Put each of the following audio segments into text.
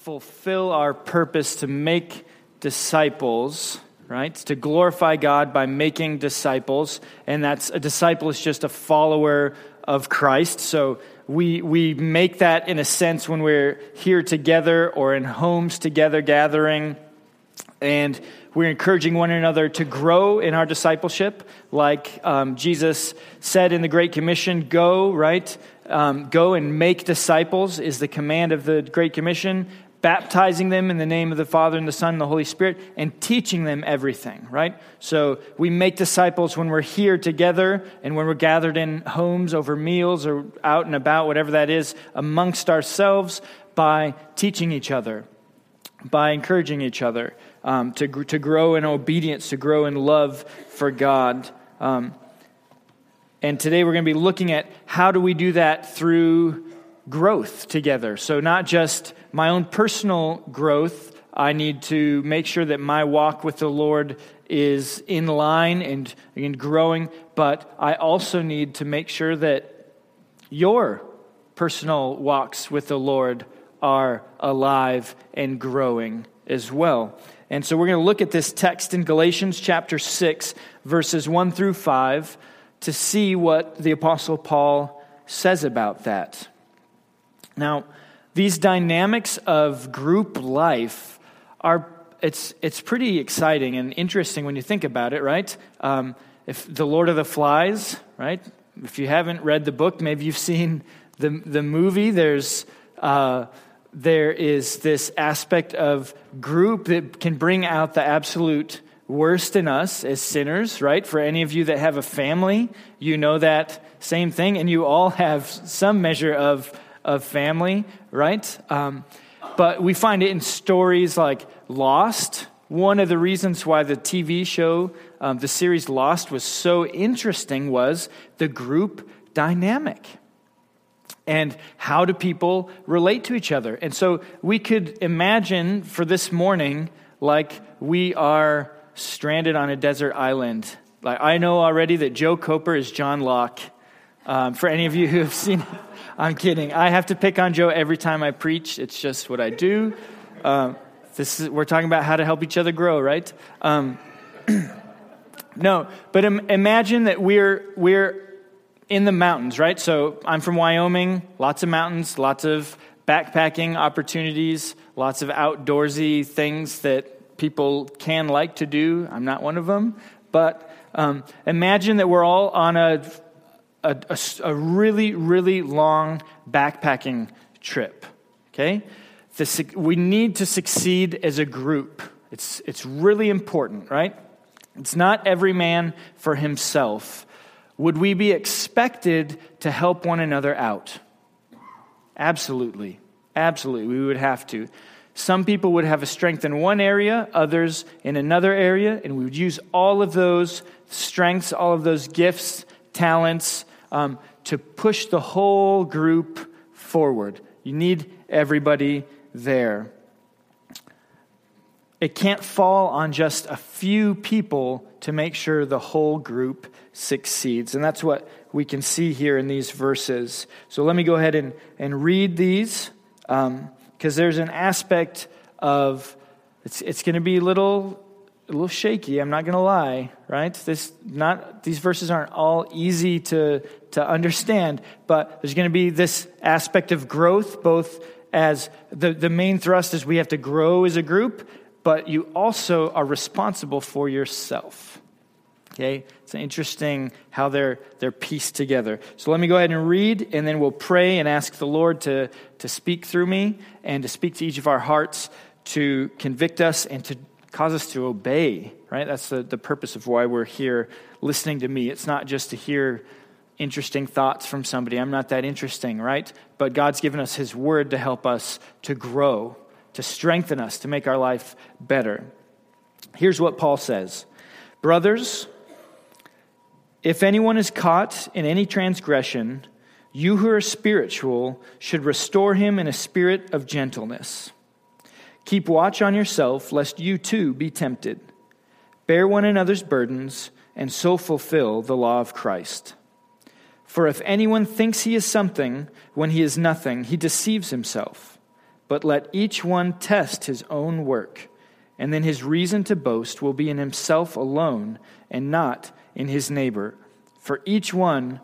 fulfill our purpose to make disciples, right? To glorify God by making disciples. And that's a disciple is just a follower of Christ. So we, we make that in a sense when we're here together or in homes together gathering. And we're encouraging one another to grow in our discipleship, like um, Jesus said in the Great Commission go, right? Um, go and make disciples is the command of the Great Commission baptizing them in the name of the Father and the Son and the Holy Spirit, and teaching them everything, right? So we make disciples when we're here together and when we're gathered in homes over meals or out and about, whatever that is, amongst ourselves by teaching each other, by encouraging each other um, to, to grow in obedience, to grow in love for God. Um, and today we're going to be looking at how do we do that through growth together. So, not just my own personal growth, I need to make sure that my walk with the Lord is in line and, and growing, but I also need to make sure that your personal walks with the Lord are alive and growing as well. And so we're going to look at this text in Galatians chapter 6, verses 1 through 5, to see what the Apostle Paul says about that. Now, these dynamics of group life are it's it's pretty exciting and interesting when you think about it, right? Um, if the Lord of the Flies, right? If you haven't read the book, maybe you've seen the the movie. There's uh, there is this aspect of group that can bring out the absolute worst in us as sinners, right? For any of you that have a family, you know that same thing, and you all have some measure of of family, right? Um, but we find it in stories like Lost. One of the reasons why the TV show, um, the series Lost, was so interesting was the group dynamic. And how do people relate to each other? And so we could imagine for this morning, like we are stranded on a desert island. Like I know already that Joe Coper is John Locke. Um, for any of you who have seen I'm kidding. I have to pick on Joe every time I preach. It's just what I do. Um, this is, we're talking about how to help each other grow, right? Um, no, but Im- imagine that we're we're in the mountains, right? So I'm from Wyoming. Lots of mountains, lots of backpacking opportunities, lots of outdoorsy things that people can like to do. I'm not one of them, but um, imagine that we're all on a a, a, a really, really long backpacking trip. Okay? The, we need to succeed as a group. It's, it's really important, right? It's not every man for himself. Would we be expected to help one another out? Absolutely. Absolutely. We would have to. Some people would have a strength in one area, others in another area, and we would use all of those strengths, all of those gifts, talents, um, to push the whole group forward. You need everybody there. It can't fall on just a few people to make sure the whole group succeeds. And that's what we can see here in these verses. So let me go ahead and, and read these because um, there's an aspect of it's, it's going to be a little a little shaky i'm not going to lie right? This not these verses aren't all easy to to understand but there's going to be this aspect of growth both as the, the main thrust is we have to grow as a group but you also are responsible for yourself okay? It's interesting how they're they're pieced together. So let me go ahead and read and then we'll pray and ask the lord to to speak through me and to speak to each of our hearts to convict us and to cause us to obey, right? That's the, the purpose of why we're here listening to me. It's not just to hear interesting thoughts from somebody. I'm not that interesting, right? But God's given us His Word to help us to grow, to strengthen us, to make our life better. Here's what Paul says Brothers, if anyone is caught in any transgression, you who are spiritual should restore him in a spirit of gentleness. Keep watch on yourself, lest you too be tempted. Bear one another's burdens, and so fulfill the law of Christ. For if anyone thinks he is something when he is nothing, he deceives himself. but let each one test his own work, and then his reason to boast will be in himself alone and not in his neighbor, for each one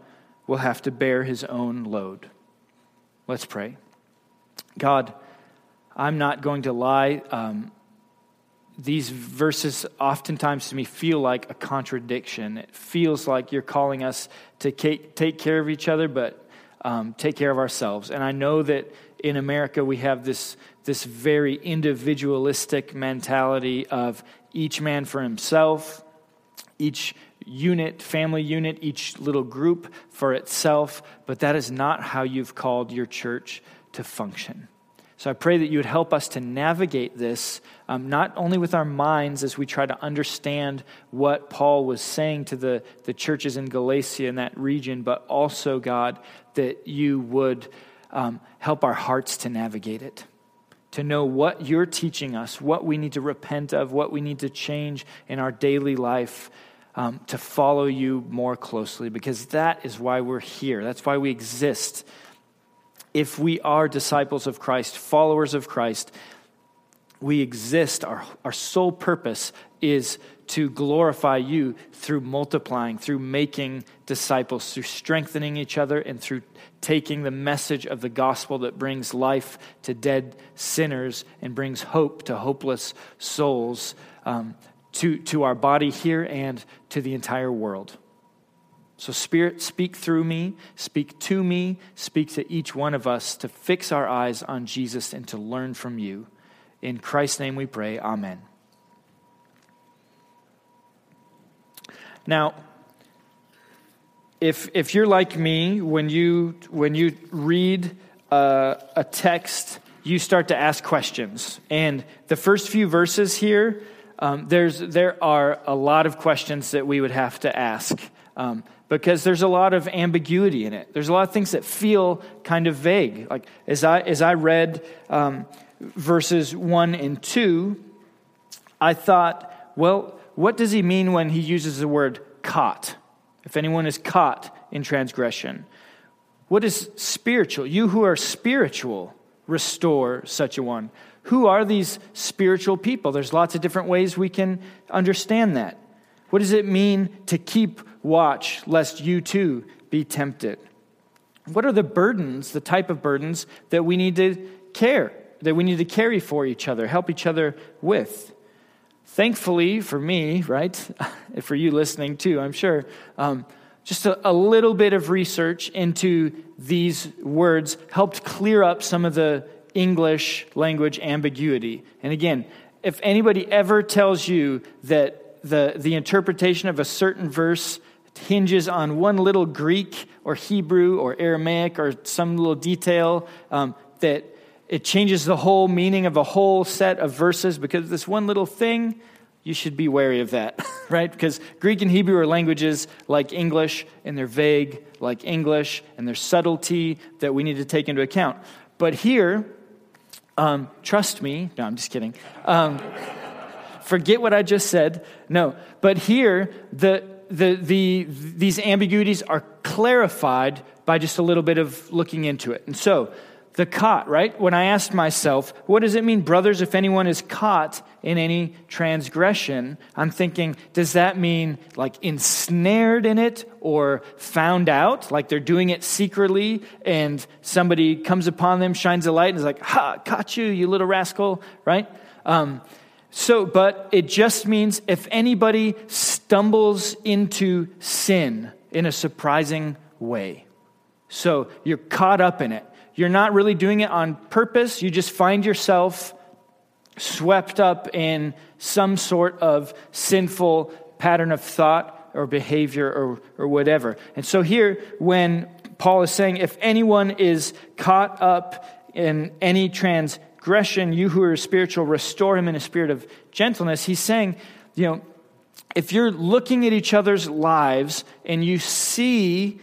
will have to bear his own load. Let's pray. God, I'm not going to lie. Um, these verses oftentimes to me feel like a contradiction. It feels like you're calling us to take care of each other, but um, take care of ourselves. And I know that in America we have this, this very individualistic mentality of each man for himself, each unit, family unit, each little group for itself, but that is not how you've called your church to function. So I pray that you would help us to navigate this, um, not only with our minds as we try to understand what Paul was saying to the, the churches in Galatia in that region, but also, God, that you would um, help our hearts to navigate it. To know what you're teaching us, what we need to repent of, what we need to change in our daily life um, to follow you more closely, because that is why we're here. That's why we exist if we are disciples of Christ, followers of Christ, we exist, our, our sole purpose is to glorify you through multiplying, through making disciples, through strengthening each other, and through taking the message of the gospel that brings life to dead sinners and brings hope to hopeless souls um, to, to our body here and to the entire world. So, Spirit, speak through me, speak to me, speak to each one of us to fix our eyes on Jesus and to learn from you. In Christ's name we pray. Amen. Now, if, if you're like me, when you, when you read uh, a text, you start to ask questions. And the first few verses here, um, there's, there are a lot of questions that we would have to ask. Um, because there's a lot of ambiguity in it. There's a lot of things that feel kind of vague. Like as I as I read um, verses one and two, I thought, well, what does he mean when he uses the word caught? If anyone is caught in transgression, what is spiritual? You who are spiritual, restore such a one. Who are these spiritual people? There's lots of different ways we can understand that. What does it mean to keep watch lest you too be tempted. What are the burdens, the type of burdens that we need to care, that we need to carry for each other, help each other with? Thankfully for me, right, for you listening too, I'm sure, um, just a, a little bit of research into these words helped clear up some of the English language ambiguity. And again, if anybody ever tells you that the, the interpretation of a certain verse hinges on one little Greek or Hebrew or Aramaic or some little detail um, that it changes the whole meaning of a whole set of verses because this one little thing, you should be wary of that, right? Because Greek and Hebrew are languages like English, and they're vague like English, and there's subtlety that we need to take into account. But here, um, trust me, no, I'm just kidding. Um, forget what I just said. No, but here, the the, the, these ambiguities are clarified by just a little bit of looking into it. And so, the caught, right? When I asked myself, what does it mean, brothers, if anyone is caught in any transgression? I'm thinking, does that mean like ensnared in it or found out, like they're doing it secretly and somebody comes upon them, shines a light, and is like, ha, caught you, you little rascal, right? Um, so, but it just means if anybody stumbles into sin in a surprising way. So you're caught up in it. You're not really doing it on purpose. You just find yourself swept up in some sort of sinful pattern of thought or behavior or, or whatever. And so here, when Paul is saying, if anyone is caught up in any trans transgression, you who are spiritual, restore him in a spirit of gentleness. He's saying, you know, if you're looking at each other's lives and you see,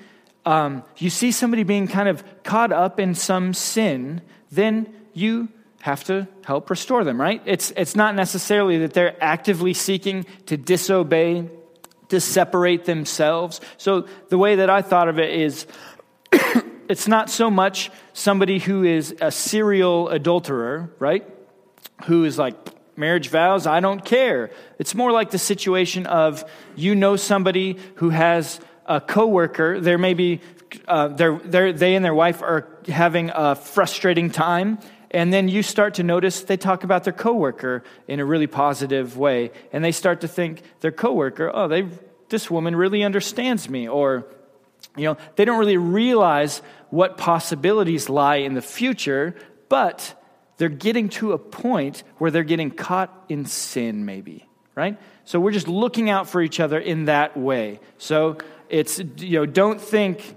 um, you see somebody being kind of caught up in some sin, then you have to help restore them, right? It's, it's not necessarily that they're actively seeking to disobey, to separate themselves. So the way that I thought of it is it's not so much somebody who is a serial adulterer, right? Who is like, marriage vows, I don't care. It's more like the situation of you know somebody who has a coworker. There may be uh, they're, they're, they and their wife are having a frustrating time, and then you start to notice they talk about their coworker in a really positive way, and they start to think their coworker, oh, they this woman really understands me, or you know, they don't really realize what possibilities lie in the future, but they're getting to a point where they're getting caught in sin, maybe, right? So we're just looking out for each other in that way. So it's, you know, don't think,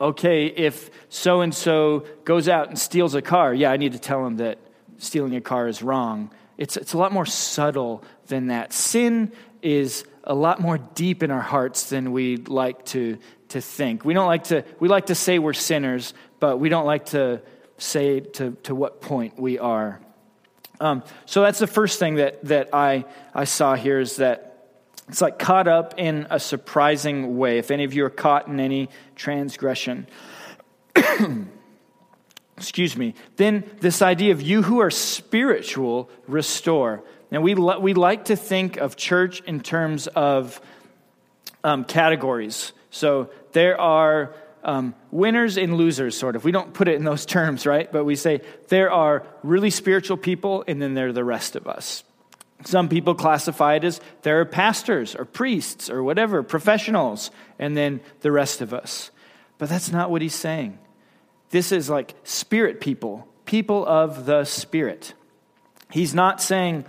okay, if so and so goes out and steals a car, yeah, I need to tell him that stealing a car is wrong. It's, it's a lot more subtle than that. Sin is a lot more deep in our hearts than we'd like to, to think. We don't like to, we like to say we're sinners, but we don't like to say to, to what point we are. Um, so that's the first thing that, that I, I saw here is that it's like caught up in a surprising way. If any of you are caught in any transgression, excuse me, then this idea of you who are spiritual, restore. Now, we, we like to think of church in terms of um, categories. So there are um, winners and losers, sort of. We don't put it in those terms, right? But we say there are really spiritual people, and then there are the rest of us. Some people classify it as there are pastors or priests or whatever, professionals, and then the rest of us. But that's not what he's saying. This is like spirit people, people of the spirit. He's not saying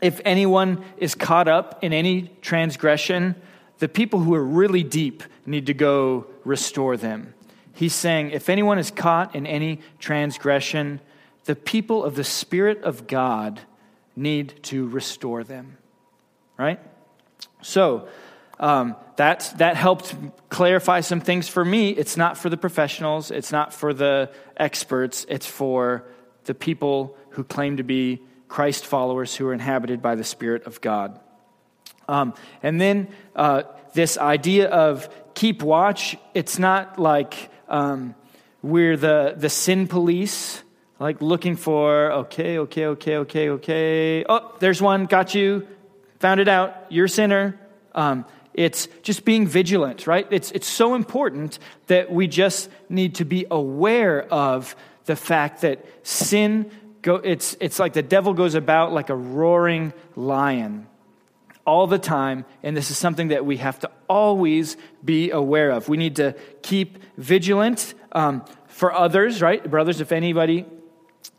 if anyone is caught up in any transgression, the people who are really deep need to go restore them. He's saying, if anyone is caught in any transgression, the people of the Spirit of God need to restore them. Right? So, um, that, that helped clarify some things for me. It's not for the professionals, it's not for the experts, it's for the people who claim to be Christ followers who are inhabited by the Spirit of God. Um, and then uh, this idea of keep watch, it's not like um, we're the, the sin police, like looking for, okay, okay, okay, okay, okay. Oh, there's one, got you, found it out, you're a sinner. Um, it's just being vigilant, right? It's, it's so important that we just need to be aware of the fact that sin, go, it's, it's like the devil goes about like a roaring lion all the time, and this is something that we have to always be aware of. We need to keep vigilant um, for others, right? Brothers, if anybody,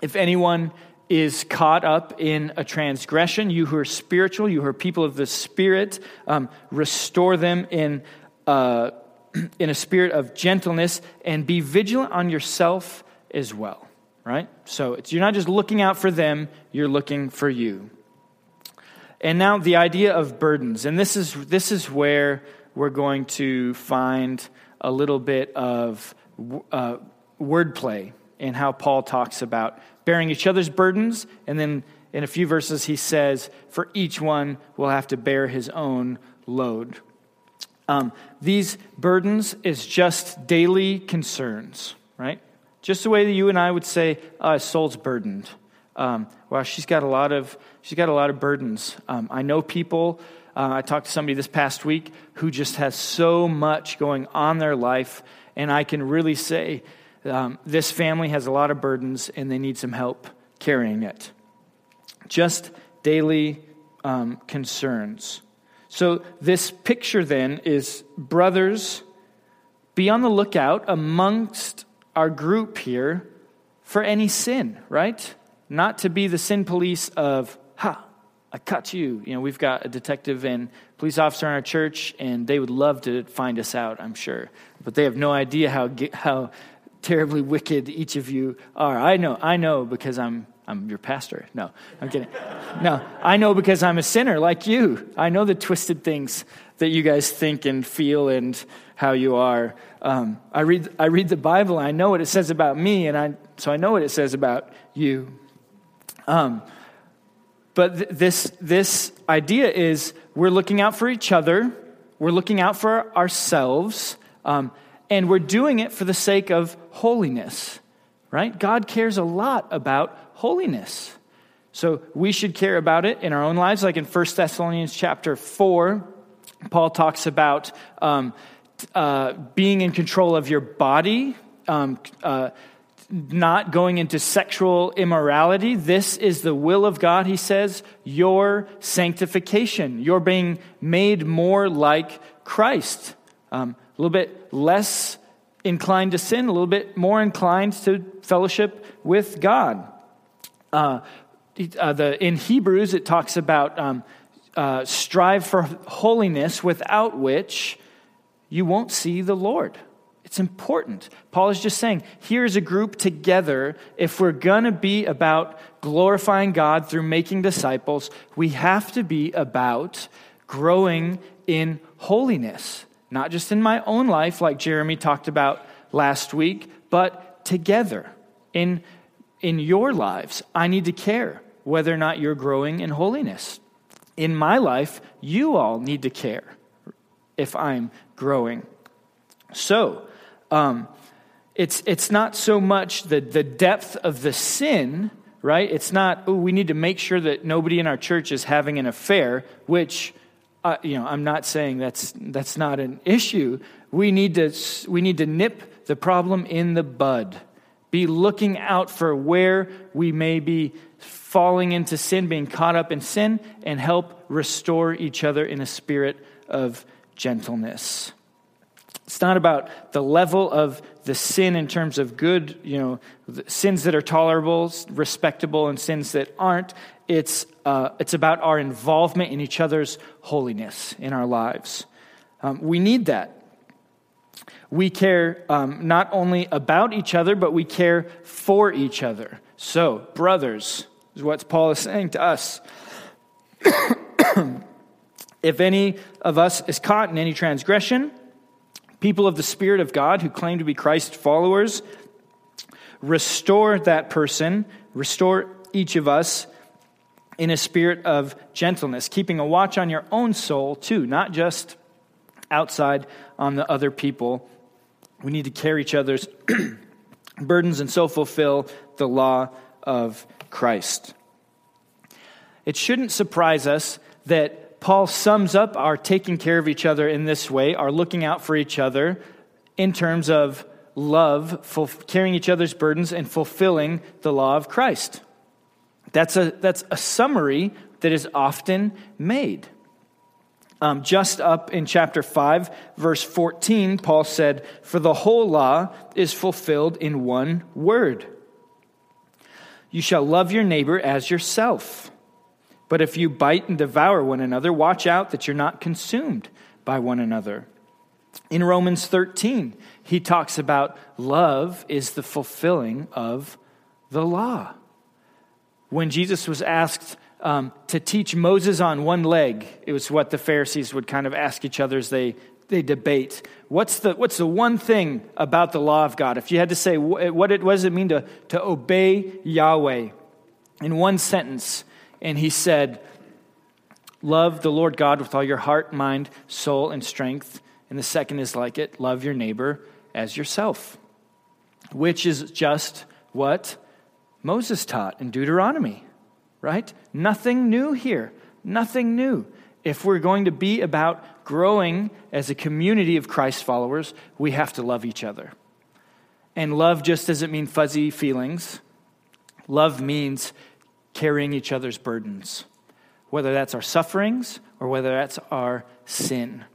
if anyone is caught up in a transgression, you who are spiritual, you who are people of the Spirit, um, restore them in, uh, in a spirit of gentleness and be vigilant on yourself as well, right? So you're not just looking out for them, you're looking for you. And now the idea of burdens. And this is, this is where we're going to find a little bit of uh, wordplay in how Paul talks about bearing each other's burdens. And then in a few verses, he says, for each one will have to bear his own load. Um, these burdens is just daily concerns, right? Just the way that you and I would say, uh, soul's burdened. Um, wow, she's got a lot of she's got a lot of burdens. Um, I know people. Uh, I talked to somebody this past week who just has so much going on their life, and I can really say um, this family has a lot of burdens, and they need some help carrying it. Just daily um, concerns. So this picture then is brothers. Be on the lookout amongst our group here for any sin, right? Not to be the sin police of, ha, I caught you. You know, we've got a detective and police officer in our church, and they would love to find us out, I'm sure. But they have no idea how, how terribly wicked each of you are. I know, I know because I'm, I'm your pastor. No, I'm kidding. No, I know because I'm a sinner like you. I know the twisted things that you guys think and feel and how you are. Um, I, read, I read the Bible, I know what it says about me, and I, so I know what it says about you. Um, but th- this, this idea is we're looking out for each other, we're looking out for ourselves, um, and we're doing it for the sake of holiness, right? God cares a lot about holiness. So we should care about it in our own lives. Like in 1 Thessalonians chapter 4, Paul talks about um, uh, being in control of your body, um, uh, not going into sexual immorality. This is the will of God, he says, your sanctification. You're being made more like Christ. Um, a little bit less inclined to sin, a little bit more inclined to fellowship with God. Uh, uh, the, in Hebrews, it talks about um, uh, strive for holiness without which you won't see the Lord. It's important. Paul is just saying, here's a group together. If we're going to be about glorifying God through making disciples, we have to be about growing in holiness. Not just in my own life, like Jeremy talked about last week, but together in, in your lives. I need to care whether or not you're growing in holiness. In my life, you all need to care if I'm growing. So, um, it's, it's not so much the, the depth of the sin, right? It's not, oh, we need to make sure that nobody in our church is having an affair, which, uh, you know, I'm not saying that's, that's not an issue. We need, to, we need to nip the problem in the bud. Be looking out for where we may be falling into sin, being caught up in sin, and help restore each other in a spirit of gentleness. It's not about the level of the sin in terms of good, you know, sins that are tolerable, respectable, and sins that aren't. It's, uh, it's about our involvement in each other's holiness in our lives. Um, we need that. We care um, not only about each other, but we care for each other. So, brothers, is what Paul is saying to us. if any of us is caught in any transgression, people of the Spirit of God who claim to be Christ's followers, restore that person, restore each of us in a spirit of gentleness, keeping a watch on your own soul too, not just outside on the other people. We need to carry each other's burdens and so fulfill the law of Christ. It shouldn't surprise us that Paul sums up our taking care of each other in this way, our looking out for each other in terms of love, carrying each other's burdens, and fulfilling the law of Christ. That's a, that's a summary that is often made. Um, just up in chapter 5, verse 14, Paul said, For the whole law is fulfilled in one word You shall love your neighbor as yourself. But if you bite and devour one another, watch out that you're not consumed by one another. In Romans 13, he talks about love is the fulfilling of the law. When Jesus was asked um, to teach Moses on one leg, it was what the Pharisees would kind of ask each other as they, they debate. What's the, what's the one thing about the law of God? If you had to say, what, it, what does it mean to, to obey Yahweh in one sentence? And he said, Love the Lord God with all your heart, mind, soul, and strength. And the second is like it love your neighbor as yourself, which is just what Moses taught in Deuteronomy, right? Nothing new here. Nothing new. If we're going to be about growing as a community of Christ followers, we have to love each other. And love just doesn't mean fuzzy feelings. Love means carrying each other's burdens, whether that's our sufferings or whether that's our sin.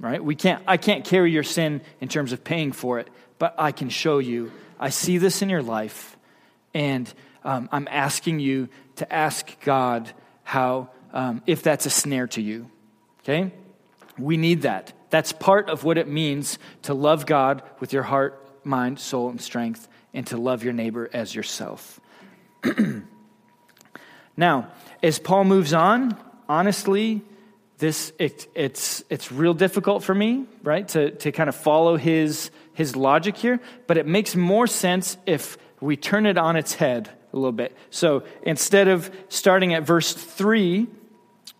Right? We can't, I can't carry your sin in terms of paying for it, but I can show you. I see this in your life, and um, I'm asking you to ask God how, um, if that's a snare to you. Okay? We need that. That's part of what it means to love God with your heart, mind, soul, and strength, and to love your neighbor as yourself. Now, as Paul moves on, honestly, this it, it's it's real difficult for me, right, to to kind of follow his his logic here. But it makes more sense if we turn it on its head a little bit. So instead of starting at verse three,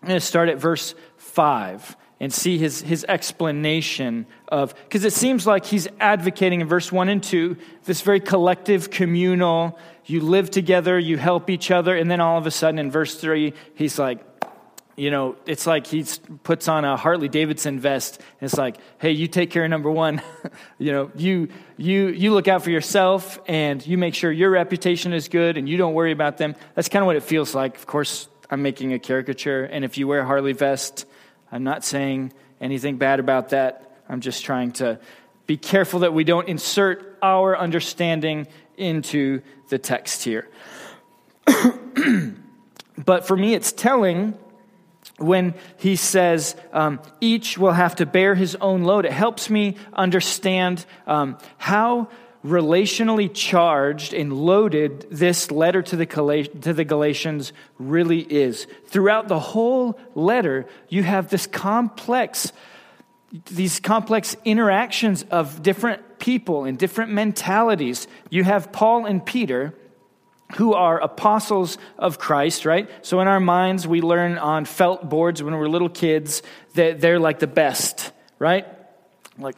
I'm going to start at verse five. and see his, his explanation of, because it seems like he's advocating in verse 1 and 2 this very collective, communal, you live together, you help each other, and then all of a sudden in verse 3, he's like, you know, it's like he puts on a Harley Davidson vest. And it's like, hey, you take care of number one. you know, you you you look out for yourself and you make sure your reputation is good and you don't worry about them. That's kind of what it feels like. Of course, I'm making a caricature, and if you wear a Harley vest, I'm not saying anything bad about that. I'm just trying to be careful that we don't insert our understanding into the text here. but for me, it's telling when he says um, each will have to bear his own load. It helps me understand um, how relationally charged and loaded this letter to the, to the Galatians really is. Throughout the whole letter, you have this complex, these complex interactions of different people and different mentalities. You have Paul and Peter who are apostles of Christ, right? So in our minds, we learn on felt boards when we're little kids that they're like the best, right? Like,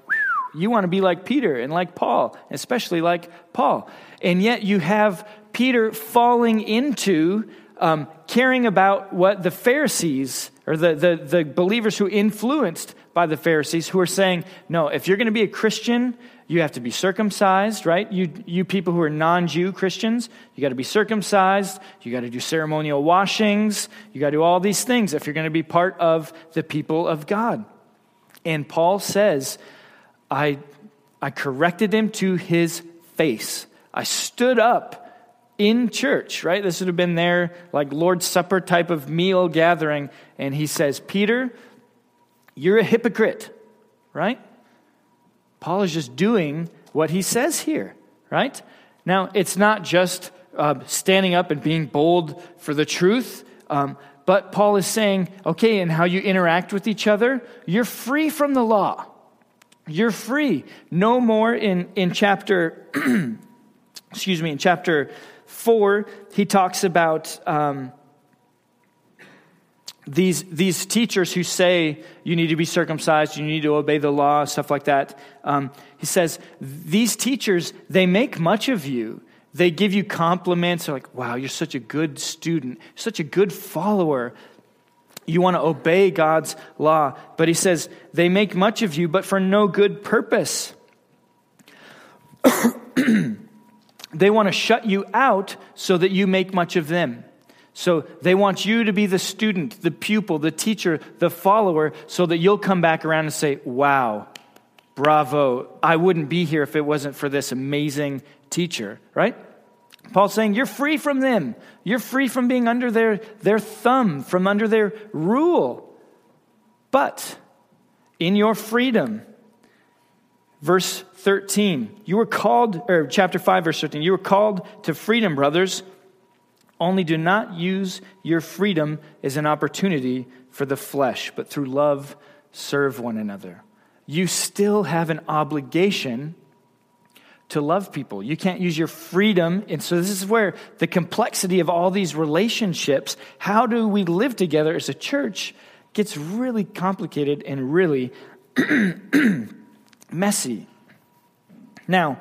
you want to be like Peter and like Paul, especially like Paul. And yet you have Peter falling into um, caring about what the Pharisees or the, the, the believers who influenced by the Pharisees who are saying, no, if you're going to be a Christian, you have to be circumcised, right? You, you people who are non Jew Christians, you got to be circumcised. You got to do ceremonial washings. You got to do all these things if you're going to be part of the people of God. And Paul says, I, I corrected him to his face. I stood up in church, right? This would have been their like Lord's Supper type of meal gathering. And he says, Peter, you're a hypocrite, right? Paul is just doing what he says here, right? Now, it's not just uh, standing up and being bold for the truth, um, but Paul is saying, okay, and how you interact with each other, you're free from the law. You're free. No more in, in chapter, excuse me, in chapter 4, he talks about um, these, these teachers who say you need to be circumcised, you need to obey the law, stuff like that, um, he says, these teachers, they make much of you. They give you compliments. They're like, wow, you're such a good student, such a good follower. You want to obey God's law. But he says, they make much of you, but for no good purpose. they want to shut you out so that you make much of them. So they want you to be the student, the pupil, the teacher, the follower, so that you'll come back around and say, Wow, bravo, I wouldn't be here if it wasn't for this amazing teacher, right? Paul's saying, You're free from them. You're free from being under their, their thumb, from under their rule. But in your freedom, verse 13, you were called, or chapter 5, verse 13, you were called to freedom, brothers. Only do not use your freedom as an opportunity for the flesh, but through love serve one another. You still have an obligation to love people. You can't use your freedom. And so, this is where the complexity of all these relationships, how do we live together as a church, gets really complicated and really messy. Now,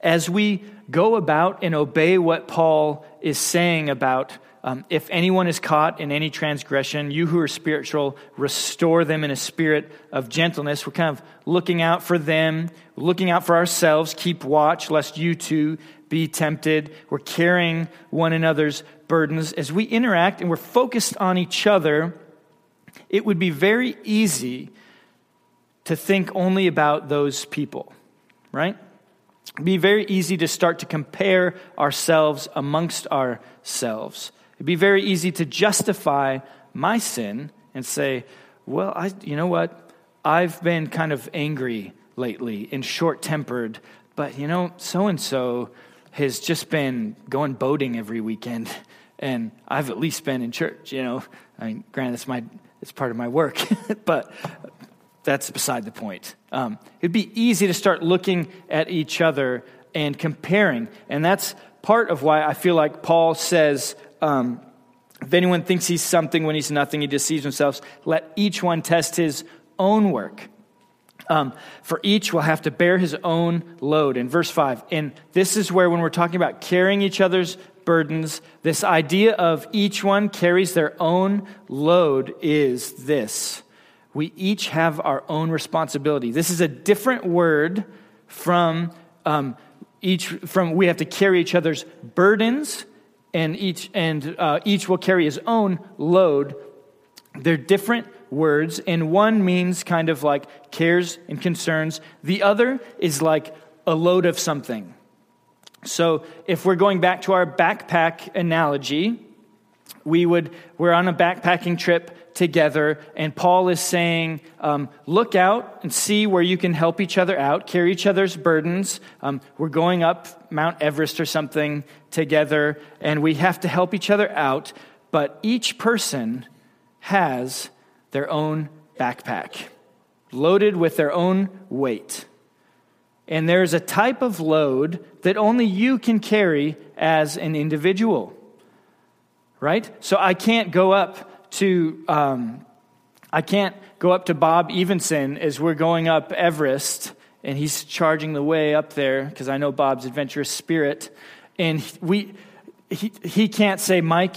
as we go about and obey what Paul is saying about um, if anyone is caught in any transgression, you who are spiritual, restore them in a spirit of gentleness. We're kind of looking out for them, looking out for ourselves, keep watch lest you too be tempted. We're carrying one another's burdens. As we interact and we're focused on each other, it would be very easy to think only about those people, right? It'd be very easy to start to compare ourselves amongst ourselves. It'd be very easy to justify my sin and say, well, I, you know what? I've been kind of angry lately and short tempered, but you know, so and so has just been going boating every weekend, and I've at least been in church, you know. I mean, granted, it's, my, it's part of my work, but that's beside the point. Um, it'd be easy to start looking at each other and comparing. And that's part of why I feel like Paul says um, If anyone thinks he's something when he's nothing, he deceives himself. Let each one test his own work. Um, for each will have to bear his own load. In verse 5, and this is where, when we're talking about carrying each other's burdens, this idea of each one carries their own load is this. We each have our own responsibility. This is a different word from um, each, from we have to carry each other's burdens and each, and, uh, each will carry his own load. They're different words, and one means kind of like cares and concerns, the other is like a load of something. So if we're going back to our backpack analogy, we would, we're on a backpacking trip together, and Paul is saying, um, look out and see where you can help each other out, carry each other's burdens. Um, we're going up Mount Everest or something together, and we have to help each other out, but each person has their own backpack, loaded with their own weight. And there's a type of load that only you can carry as an individual, right? So I can't go up to, um, I can't go up to Bob Evenson as we're going up Everest and he's charging the way up there because I know Bob's adventurous spirit. And we, he, he can't say, Mike,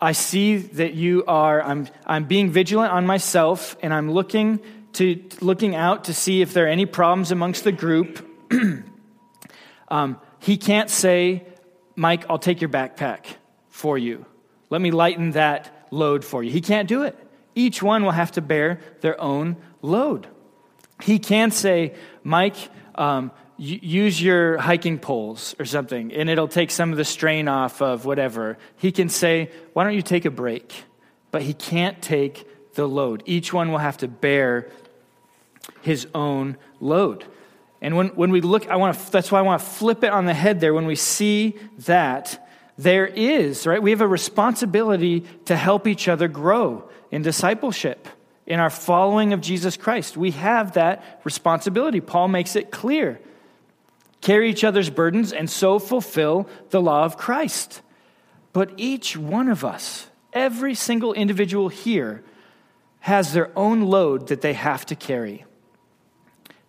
I see that you are, I'm, I'm being vigilant on myself and I'm looking to, looking out to see if there are any problems amongst the group. um, he can't say, Mike, I'll take your backpack for you. Let me lighten that load for you. He can't do it. Each one will have to bear their own load. He can say, Mike, um, use your hiking poles or something, and it'll take some of the strain off of whatever. He can say, Why don't you take a break? But he can't take the load. Each one will have to bear his own load. And when, when we look, I want to, that's why I want to flip it on the head there. When we see that, there is, right? We have a responsibility to help each other grow in discipleship, in our following of Jesus Christ. We have that responsibility. Paul makes it clear carry each other's burdens, and so fulfill the law of Christ. But each one of us, every single individual here, has their own load that they have to carry.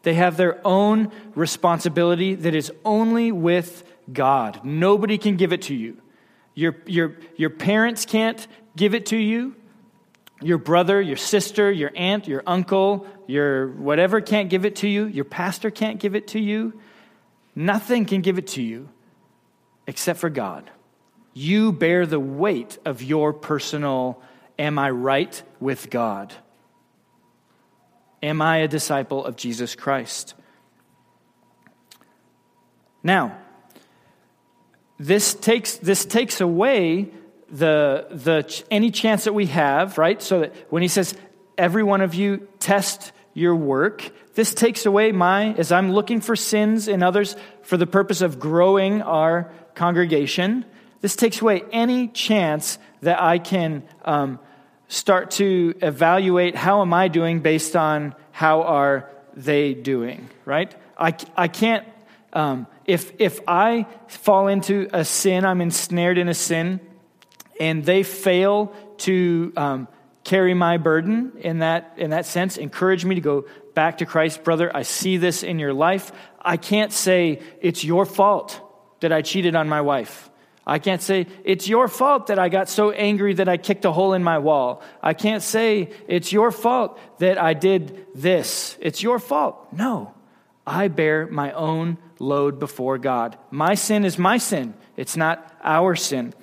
They have their own responsibility that is only with God. Nobody can give it to you. Your, your, your parents can't give it to you. Your brother, your sister, your aunt, your uncle, your whatever can't give it to you. Your pastor can't give it to you. Nothing can give it to you except for God. You bear the weight of your personal, am I right with God? Am I a disciple of Jesus Christ? Now, this takes, this takes away the, the, any chance that we have, right? So that when he says, every one of you test your work. This takes away my, as I'm looking for sins in others for the purpose of growing our congregation, this takes away any chance that I can um, start to evaluate how am I doing based on how are they doing, right? I, I can't, um, if, if I fall into a sin, I'm ensnared in a sin, and they fail to um, carry my burden in that, in that sense, encourage me to go back to Christ. Brother, I see this in your life. I can't say, it's your fault that I cheated on my wife. I can't say, it's your fault that I got so angry that I kicked a hole in my wall. I can't say, it's your fault that I did this. It's your fault. No, I bear my own load before God. My sin is my sin, it's not our sin.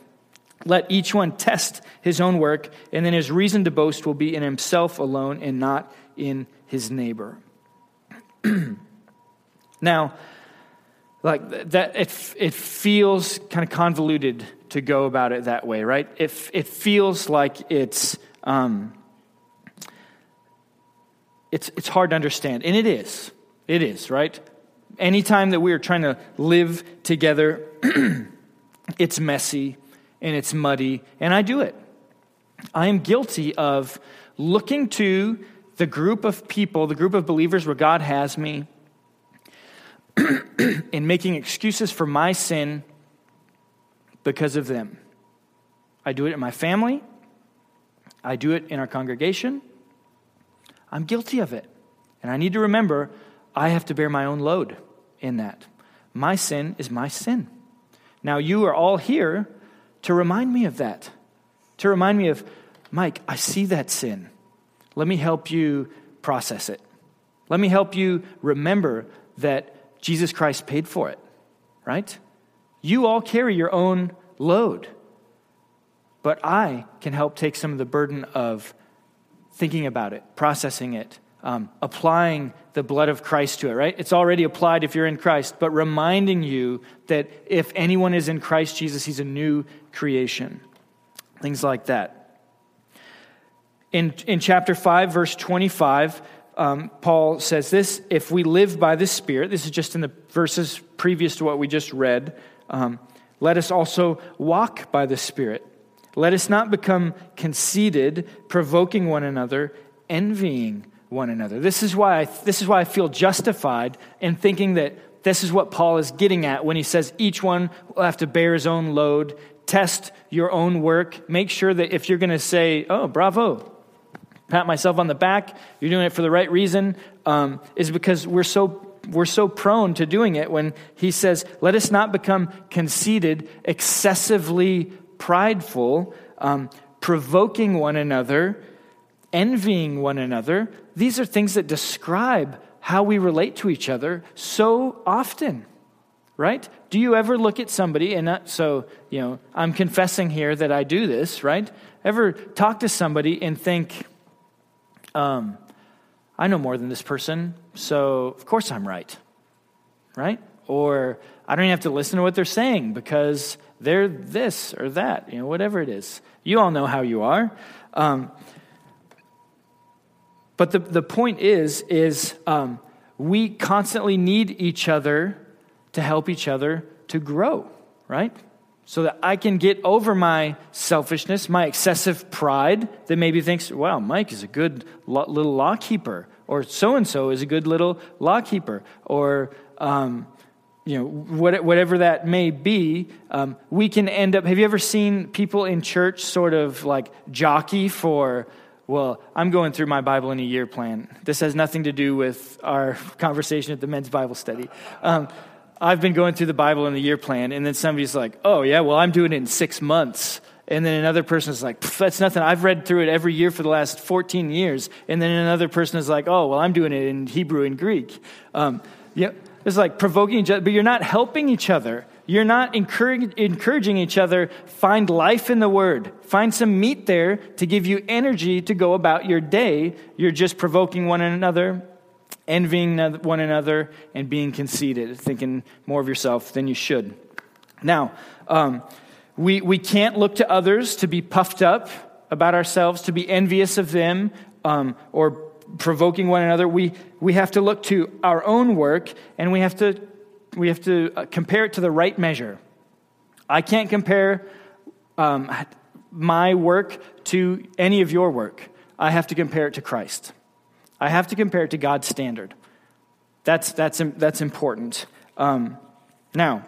Let each one test his own work, and then his reason to boast will be in himself alone and not in his neighbor. now, like that, it, it feels kind of convoluted to go about it that way, right? It, it feels like it's, um, it's, it's hard to understand, and it is. It is, right? Anytime that we are trying to live together, it's messy and it's muddy, and I do it. I am guilty of looking to the group of people, the group of believers where God has me, and making excuses for my sin because of them. I do it in my family. I do it in our congregation. I'm guilty of it. And I need to remember I have to bear my own load in that. My sin is my sin. Now, you are all here to remind me of that, to remind me of, Mike, I see that sin. Let me help you process it. Let me help you remember that Jesus Christ paid for it, right? You all carry your own load. But I can help take some of the burden of thinking about it, processing it, um, applying the blood of Christ to it, right? It's already applied if you're in Christ, but reminding you that if anyone is in Christ Jesus, he's a new creation. Things like that. In, in chapter 5, verse 25, um, Paul says this if we live by the Spirit, this is just in the verses previous to what we just read, um, let us also walk by the Spirit. Let us not become conceited, provoking one another, envying one another. This is why I, this is why I feel justified in thinking that this is what Paul is getting at when he says each one will have to bear his own load, test your own work, make sure that if you're going to say, "Oh, bravo," pat myself on the back, you're doing it for the right reason, um, is because we're so we're so prone to doing it when he says, "Let us not become conceited, excessively prideful, um, provoking one another, envying one another. These are things that describe how we relate to each other so often, right? Do you ever look at somebody, and not, so, you know, I'm confessing here that I do this, right? Ever talk to somebody and think, um, I know more than this person, so of course I'm right, right? Or I don't even have to listen to what they're saying because they're this or that, you know, whatever it is. You all know how you are. Um, but the, the point is, is um, we constantly need each other to help each other to grow, right? So that I can get over my selfishness, my excessive pride that maybe thinks, wow, Mike is a good little law keeper, or so and so is a good little law keeper, or um, you know, whatever that may be, um, we can end up. Have you ever seen people in church sort of like jockey for, well, I'm going through my Bible in a year plan. This has nothing to do with our conversation at the men's Bible study. Um, I've been going through the Bible in a year plan, and then somebody's like, oh, yeah, well, I'm doing it in six months. And then another person is like, that's nothing. I've read through it every year for the last 14 years. And then another person is like, oh, well, I'm doing it in Hebrew and Greek. Um, yeah, it's like provoking each other, but you're not helping each other. You're not encouraging each other. Find life in the Word. Find some meat there to give you energy to go about your day. You're just provoking one another, envying one another, and being conceited, thinking more of yourself than you should. Now, um, we, we can't look to others to be puffed up about ourselves, to be envious of them, um, or provoking one another, we, we have to look to our own work and we have to, we have to uh, compare it to the right measure. I can't compare um, my work to any of your work. I have to compare it to Christ. I have to compare it to God's standard. That's, that's, that's important. Um, now,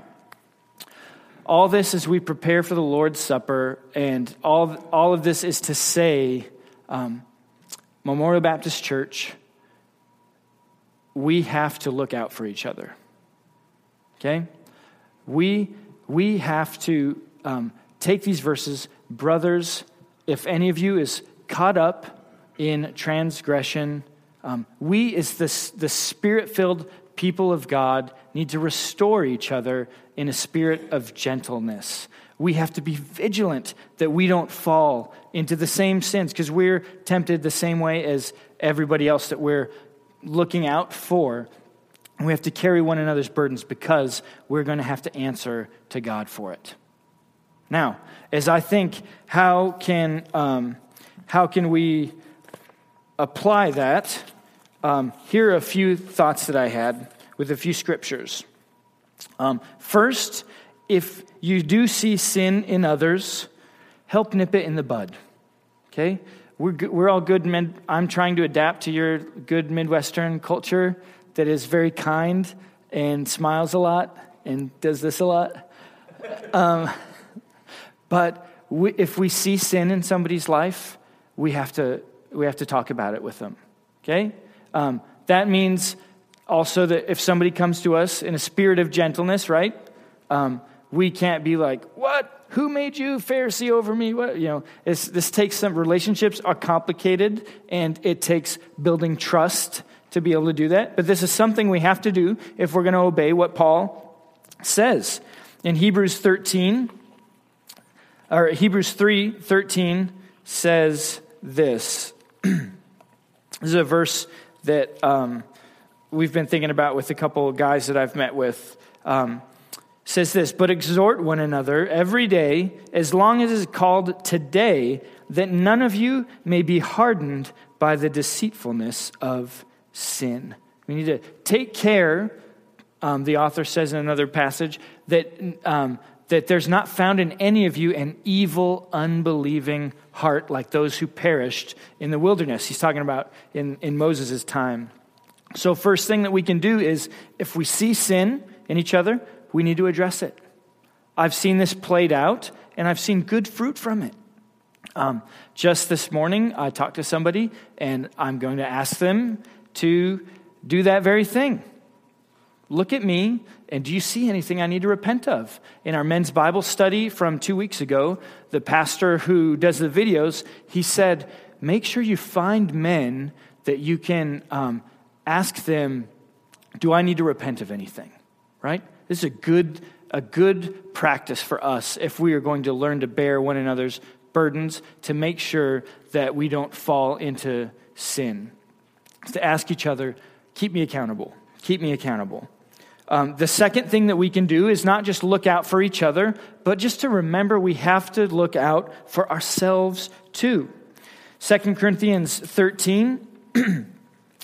all this as we prepare for the Lord's Supper, and all, all of this is to say, um, Memorial Baptist Church, we have to look out for each other. Okay? We, we have to um, take these verses, brothers, if any of you is caught up in transgression, um, we, as the, the spirit filled people of God, need to restore each other in a spirit of gentleness we have to be vigilant that we don't fall into the same sins because we're tempted the same way as everybody else that we're looking out for. We have to carry one another's burdens because we're going to have to answer to God for it. Now, as I think, how can, um, how can we apply that? Um, here are a few thoughts that I had with a few scriptures. Um, first, if you do see sin in others, help nip it in the bud. Okay? We're, we're all good men. I'm trying to adapt to your good Midwestern culture that is very kind and smiles a lot and does this a lot. Um, but we, if we see sin in somebody's life, we have to, we have to talk about it with them. Okay? Um, that means also that if somebody comes to us in a spirit of gentleness, right? Um, we can't be like, what? Who made you Pharisee over me? What? You know, this takes some relationships are complicated and it takes building trust to be able to do that. But this is something we have to do if we're going to obey what Paul says. In Hebrews 13, or Hebrews 3 13 says this. this is a verse that um, we've been thinking about with a couple of guys that I've met with. Um, says this, but exhort one another every day, as long as it is called today, that none of you may be hardened by the deceitfulness of sin. We need to take care, um, the author says in another passage, that, um, that there's not found in any of you an evil, unbelieving heart like those who perished in the wilderness. He's talking about in, in Moses' time. So, first thing that we can do is if we see sin in each other, we need to address it. I've seen this played out, and I've seen good fruit from it. Um, just this morning, I talked to somebody, and I'm going to ask them to do that very thing. Look at me, and do you see anything I need to repent of? In our men's Bible study from two weeks ago, the pastor who does the videos, he said, Make sure you find men that you can um, ask them, Do I need to repent of anything? Right? This is a good, a good practice for us if we are going to learn to bear one another's burdens to make sure that we don't fall into sin. To ask each other, keep me accountable. Keep me accountable. Um, the second thing that we can do is not just look out for each other, but just to remember we have to look out for ourselves too. 2 Corinthians 13,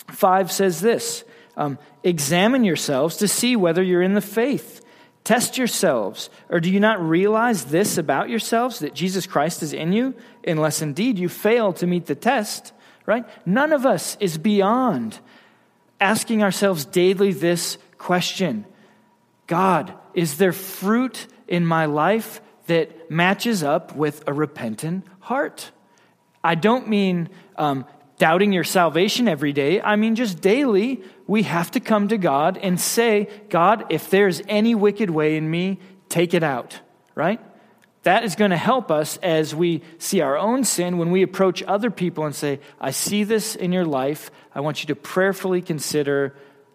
5 says this um, Examine yourselves to see whether you're in the faith. Test yourselves. Or do you not realize this about yourselves, that Jesus Christ is in you, unless indeed you fail to meet the test? Right? None of us is beyond asking ourselves daily this question God, is there fruit in my life that matches up with a repentant heart? I don't mean um, doubting your salvation every day. I mean, just daily, we have to come to God and say, God, if there's any wicked way in me, take it out, right? That is going to help us as we see our own sin when we approach other people and say, I see this in your life. I want you to prayerfully consider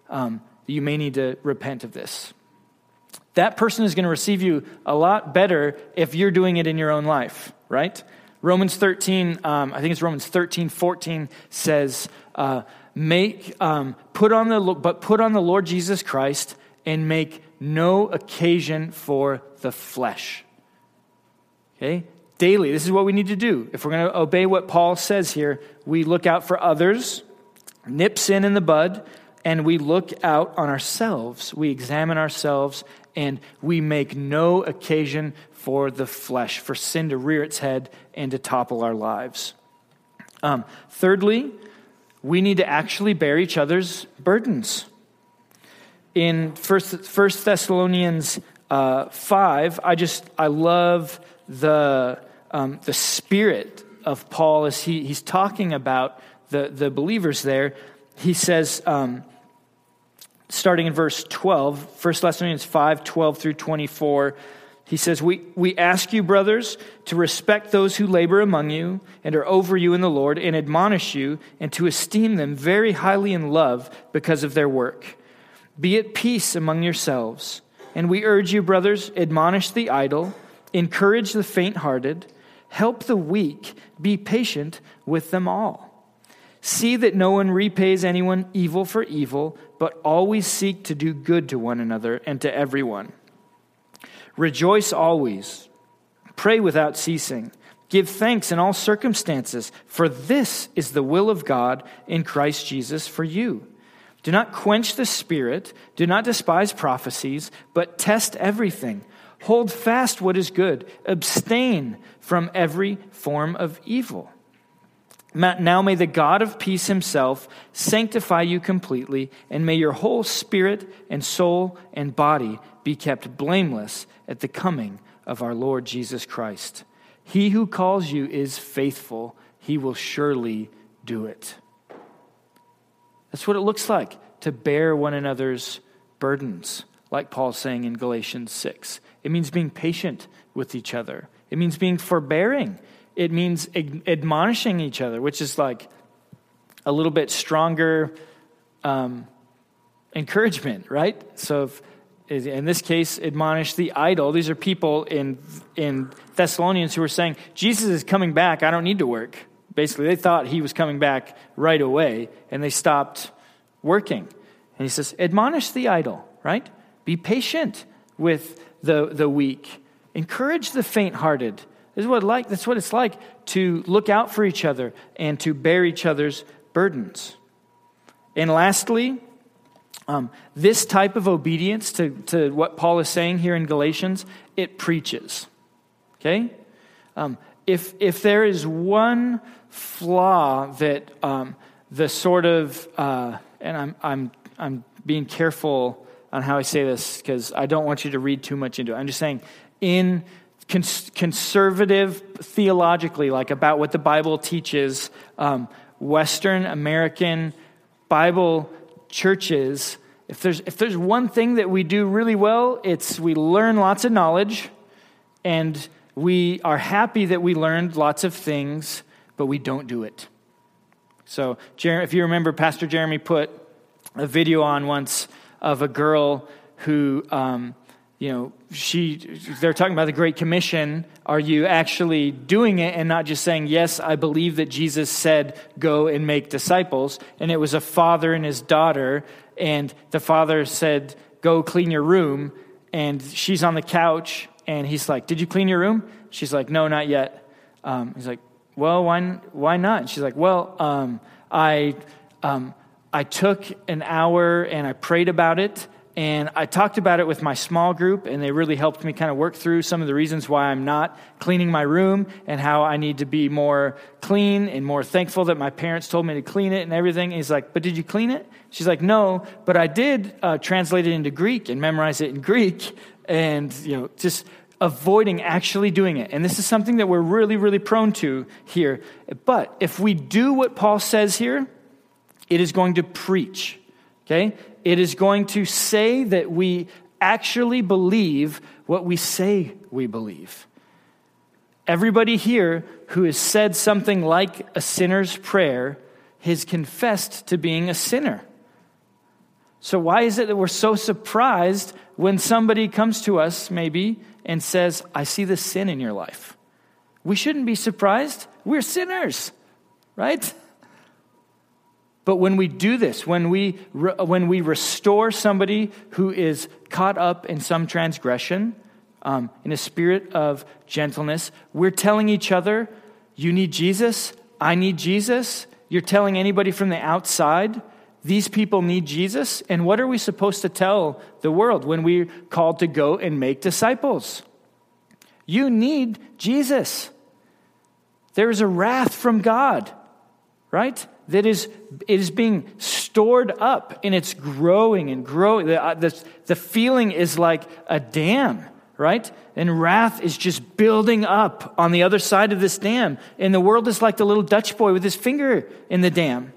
um, that you may need to repent of this. That person is going to receive you a lot better if you're doing it in your own life, right? Romans 13, um, I think it's Romans 13, 14 says, uh, make, um, put on the, but put on the Lord Jesus Christ and make no occasion for the flesh. Okay? Daily, this is what we need to do. If we're going to obey what Paul says here, we look out for others, nip sin in the bud, and we look out on ourselves. We examine ourselves, and we make no occasion for the flesh, for sin to rear its head and to topple our lives. Um, thirdly, we need to actually bear each other's burdens. In First, First Thessalonians uh, 5, I just, I love the, um, the spirit of Paul as he, he's talking about the, the believers there. He says, um, starting in verse 12, 1 Thessalonians 5 12 through 24, he says, we, we ask you, brothers, to respect those who labor among you and are over you in the Lord and admonish you and to esteem them very highly in love because of their work. Be at peace among yourselves. And we urge you, brothers, admonish the idle, encourage the faint hearted, help the weak, be patient with them all. See that no one repays anyone evil for evil, but always seek to do good to one another and to everyone. Rejoice always. Pray without ceasing. Give thanks in all circumstances, for this is the will of God in Christ Jesus for you. Do not quench the spirit, do not despise prophecies, but test everything. Hold fast what is good, abstain from every form of evil. Now may the God of peace himself sanctify you completely, and may your whole spirit and soul and body be kept blameless at the coming of our Lord Jesus Christ. He who calls you is faithful, he will surely do it. That's what it looks like to bear one another's burdens, like Paul's saying in Galatians 6. It means being patient with each other, it means being forbearing, it means admonishing each other, which is like a little bit stronger um, encouragement, right? So, if, in this case, admonish the idle. These are people in, in Thessalonians who were saying, Jesus is coming back. I don't need to work. Basically, they thought he was coming back right away, and they stopped working. And he says, admonish the idle, right? Be patient with the, the weak. Encourage the faint hearted. This is what like, that's what it's like to look out for each other and to bear each other's burdens. And lastly, um, this type of obedience to, to what Paul is saying here in Galatians, it preaches. Okay? Um, if, if there is one flaw that um, the sort of, uh, and I'm, I'm, I'm being careful on how I say this because I don't want you to read too much into it. I'm just saying, in cons- conservative theologically, like about what the Bible teaches, um, Western American Bible churches, if there's, if there's one thing that we do really well, it's we learn lots of knowledge and we are happy that we learned lots of things, but we don't do it. So, if you remember, Pastor Jeremy put a video on once of a girl who um, you know, she, they're talking about the Great Commission. Are you actually doing it and not just saying, Yes, I believe that Jesus said, go and make disciples? And it was a father and his daughter, and the father said, Go clean your room. And she's on the couch, and he's like, Did you clean your room? She's like, No, not yet. Um, he's like, Well, why, why not? And she's like, Well, um, I, um, I took an hour and I prayed about it and I talked about it with my small group, and they really helped me kind of work through some of the reasons why I'm not cleaning my room and how I need to be more clean and more thankful that my parents told me to clean it and everything. And he's like, But did you clean it? She's like, No, but I did uh, translate it into Greek and memorize it in Greek, and, you know, just avoiding actually doing it. And this is something that we're really, really prone to here. But if we do what Paul says here, it is going to preach. Okay? It is going to say that we actually believe what we say we believe. Everybody here who has said something like a sinner's prayer has confessed to being a sinner. So, why is it that we're so surprised when somebody comes to us, maybe, and says, I see the sin in your life? We shouldn't be surprised. We're sinners, right? But when we do this, when we, when we restore somebody who is caught up in some transgression, um, in a spirit of gentleness, we're telling each other, You need Jesus, I need Jesus. You're telling anybody from the outside, These people need Jesus. And what are we supposed to tell the world when we're called to go and make disciples? You need Jesus. There is a wrath from God, right? That is, it is being stored up and it's growing and growing. The, uh, the, the feeling is like a dam, right? And wrath is just building up on the other side of this dam. And the world is like the little Dutch boy with his finger in the dam,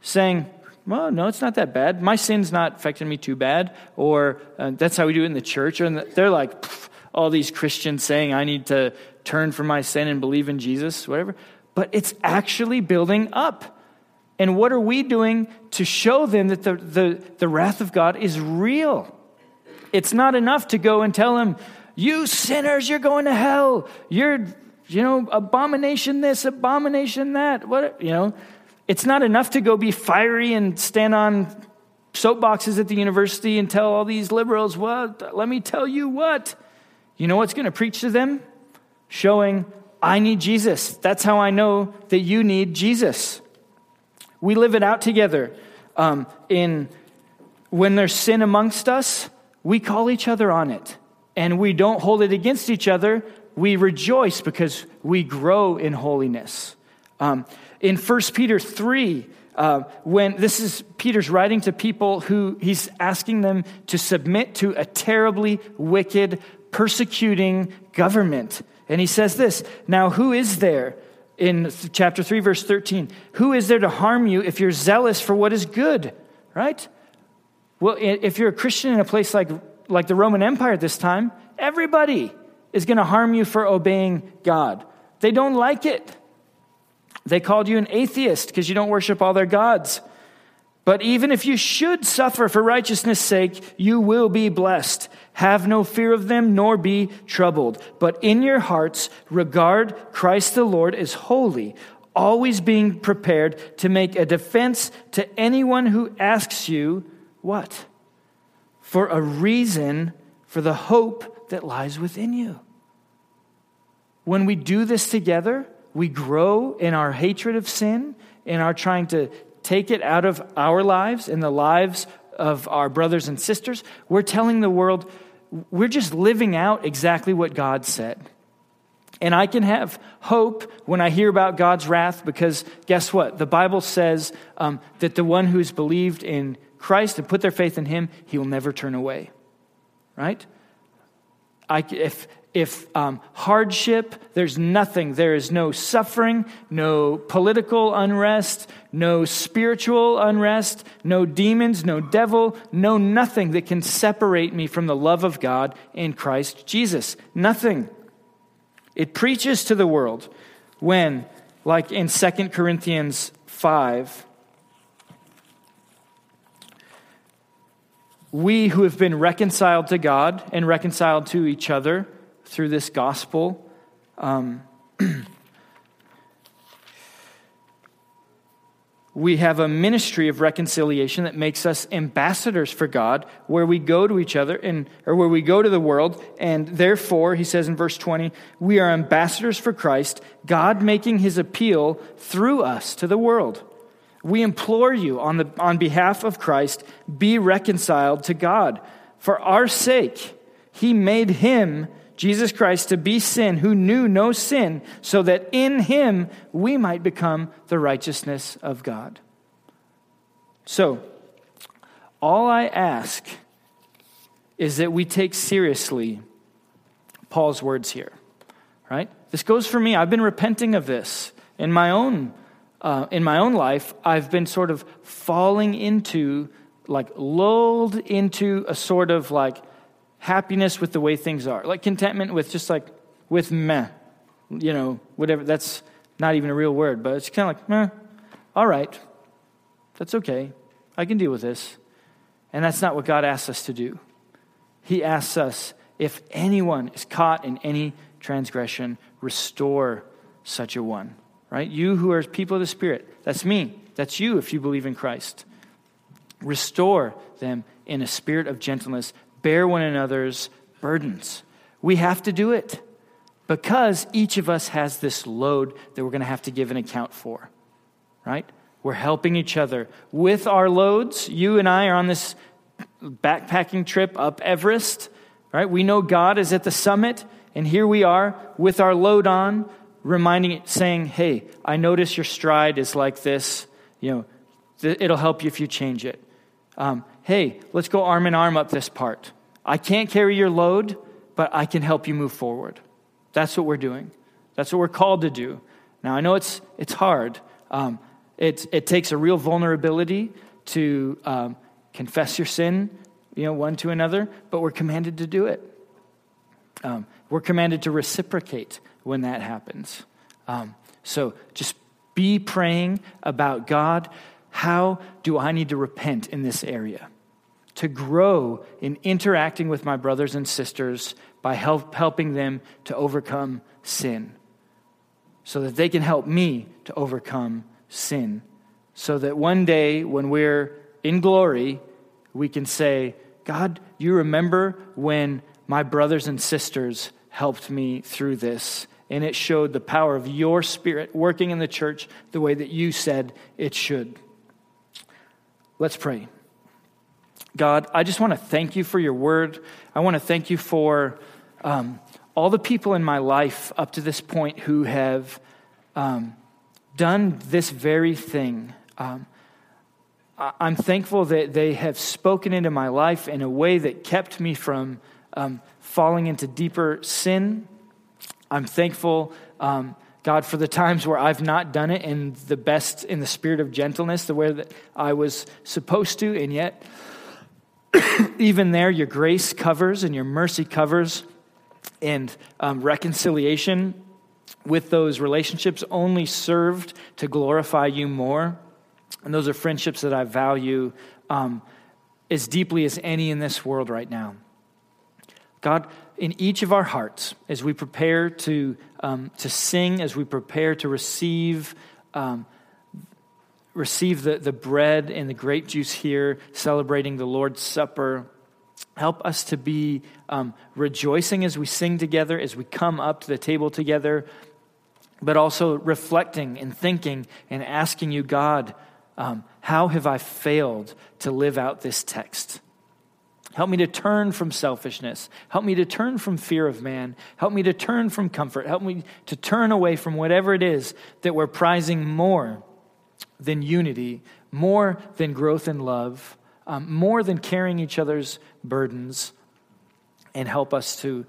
saying, well, no, it's not that bad. My sin's not affecting me too bad. Or uh, that's how we do it in the church. And they're like, all these Christians saying, I need to turn from my sin and believe in Jesus, whatever. But it's actually building up. And what are we doing to show them that the, the, the wrath of God is real? It's not enough to go and tell them, you sinners, you're going to hell. You're, you know, abomination this, abomination that. What, you know, it's not enough to go be fiery and stand on soapboxes at the university and tell all these liberals, well, let me tell you what. You know what's going to preach to them? Showing, I need Jesus. That's how I know that you need Jesus. We live it out together. Um, in when there's sin amongst us, we call each other on it, and we don't hold it against each other. We rejoice because we grow in holiness. Um, in 1 Peter 3, uh, when this is Peter's writing to people who he's asking them to submit to a terribly wicked, persecuting government. And he says this Now, who is there? In chapter 3, verse 13, who is there to harm you if you're zealous for what is good? Right? Well, if you're a Christian in a place like, like the Roman Empire at this time, everybody is going to harm you for obeying God. They don't like it. They called you an atheist because you don't worship all their gods. But even if you should suffer for righteousness' sake, you will be blessed. Have no fear of them, nor be troubled. But in your hearts, regard Christ the Lord as holy, always being prepared to make a defense to anyone who asks you, what? For a reason for the hope that lies within you. When we do this together, we grow in our hatred of sin, in our trying to take it out of our lives and the lives of our brothers and sisters. We're telling the world, we're just living out exactly what God said. And I can have hope when I hear about God's wrath because guess what? The Bible says um, that the one who's believed in Christ and put their faith in Him, He will never turn away. Right? I, if, if um, hardship, there's nothing, there is no suffering, no political unrest, no spiritual unrest, no demons, no devil, no nothing that can separate me from the love of God in Christ Jesus. Nothing. It preaches to the world when, like in 2 Corinthians 5, we who have been reconciled to God and reconciled to each other through this gospel, um, we have a ministry of reconciliation that makes us ambassadors for God, where we go to each other and or where we go to the world, and therefore, he says in verse 20, we are ambassadors for Christ, God making his appeal through us to the world. We implore you on, the, on behalf of Christ, be reconciled to God. For our sake, he made him Jesus Christ to be sin who knew no sin, so that in him we might become the righteousness of God. So, all I ask is that we take seriously Paul's words here, right? This goes for me. I've been repenting of this in my own uh, in my own life. I've been sort of falling into, like, lulled into a sort of like happiness with the way things are, like contentment with just like with meh, you know, whatever. That's not even a real word, but it's kind of like meh. All right, that's okay. I can deal with this. And that's not what God asks us to do. He asks us, if anyone is caught in any transgression, restore such a one. Right? You who are people of the Spirit, that's me. That's you if you believe in Christ. Restore them in a spirit of gentleness, bear one another's burdens. We have to do it because each of us has this load that we're going to have to give an account for, right? We're helping each other with our loads. You and I are on this backpacking trip up Everest, right? We know God is at the summit, and here we are with our load on, reminding it, saying, Hey, I notice your stride is like this. You know, it'll help you if you change it. Um, hey, let's go arm in arm up this part. I can't carry your load, but I can help you move forward. That's what we're doing. That's what we're called to do. Now, I know it's, it's hard. Um, it, it takes a real vulnerability to um, confess your sin, you know, one to another, but we're commanded to do it. Um, we're commanded to reciprocate when that happens. Um, so just be praying about God. How do I need to repent in this area? To grow in interacting with my brothers and sisters by help, helping them to overcome sin, so that they can help me to overcome sin, so that one day when we're in glory, we can say, God, you remember when my brothers and sisters helped me through this, and it showed the power of your spirit working in the church the way that you said it should. Let's pray. God, I just want to thank you for your word. I want to thank you for um, all the people in my life up to this point who have um, done this very thing. Um, I'm thankful that they have spoken into my life in a way that kept me from um, falling into deeper sin. I'm thankful, um, God, for the times where I've not done it in the best, in the spirit of gentleness, the way that I was supposed to, and yet, even there, your grace covers and your mercy covers, and um, reconciliation with those relationships only served to glorify you more. And those are friendships that I value um, as deeply as any in this world right now. God, in each of our hearts, as we prepare to, um, to sing, as we prepare to receive, um, receive the, the bread and the grape juice here, celebrating the Lord's Supper, help us to be um, rejoicing as we sing together, as we come up to the table together, but also reflecting and thinking and asking you, God, um, how have I failed to live out this text? Help me to turn from selfishness. Help me to turn from fear of man. Help me to turn from comfort. Help me to turn away from whatever it is that we're prizing more than unity, more than growth in love, um, more than carrying each other's burdens, and help us to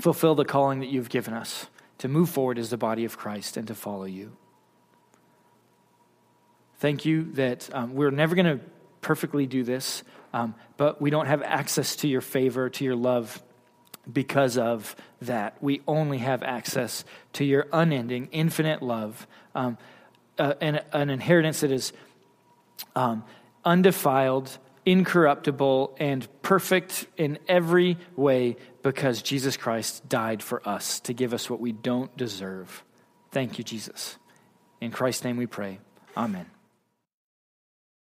fulfill the calling that you've given us to move forward as the body of Christ and to follow you. Thank you that um, we're never going to perfectly do this, um, but we don't have access to your favor, to your love because of that. We only have access to your unending, infinite love, um, uh, an, an, inheritance that is um, undefiled, incorruptible, and perfect in every way because Jesus Christ died for us to give us what we don't deserve. Thank you, Jesus. In Christ's name we pray. Amen.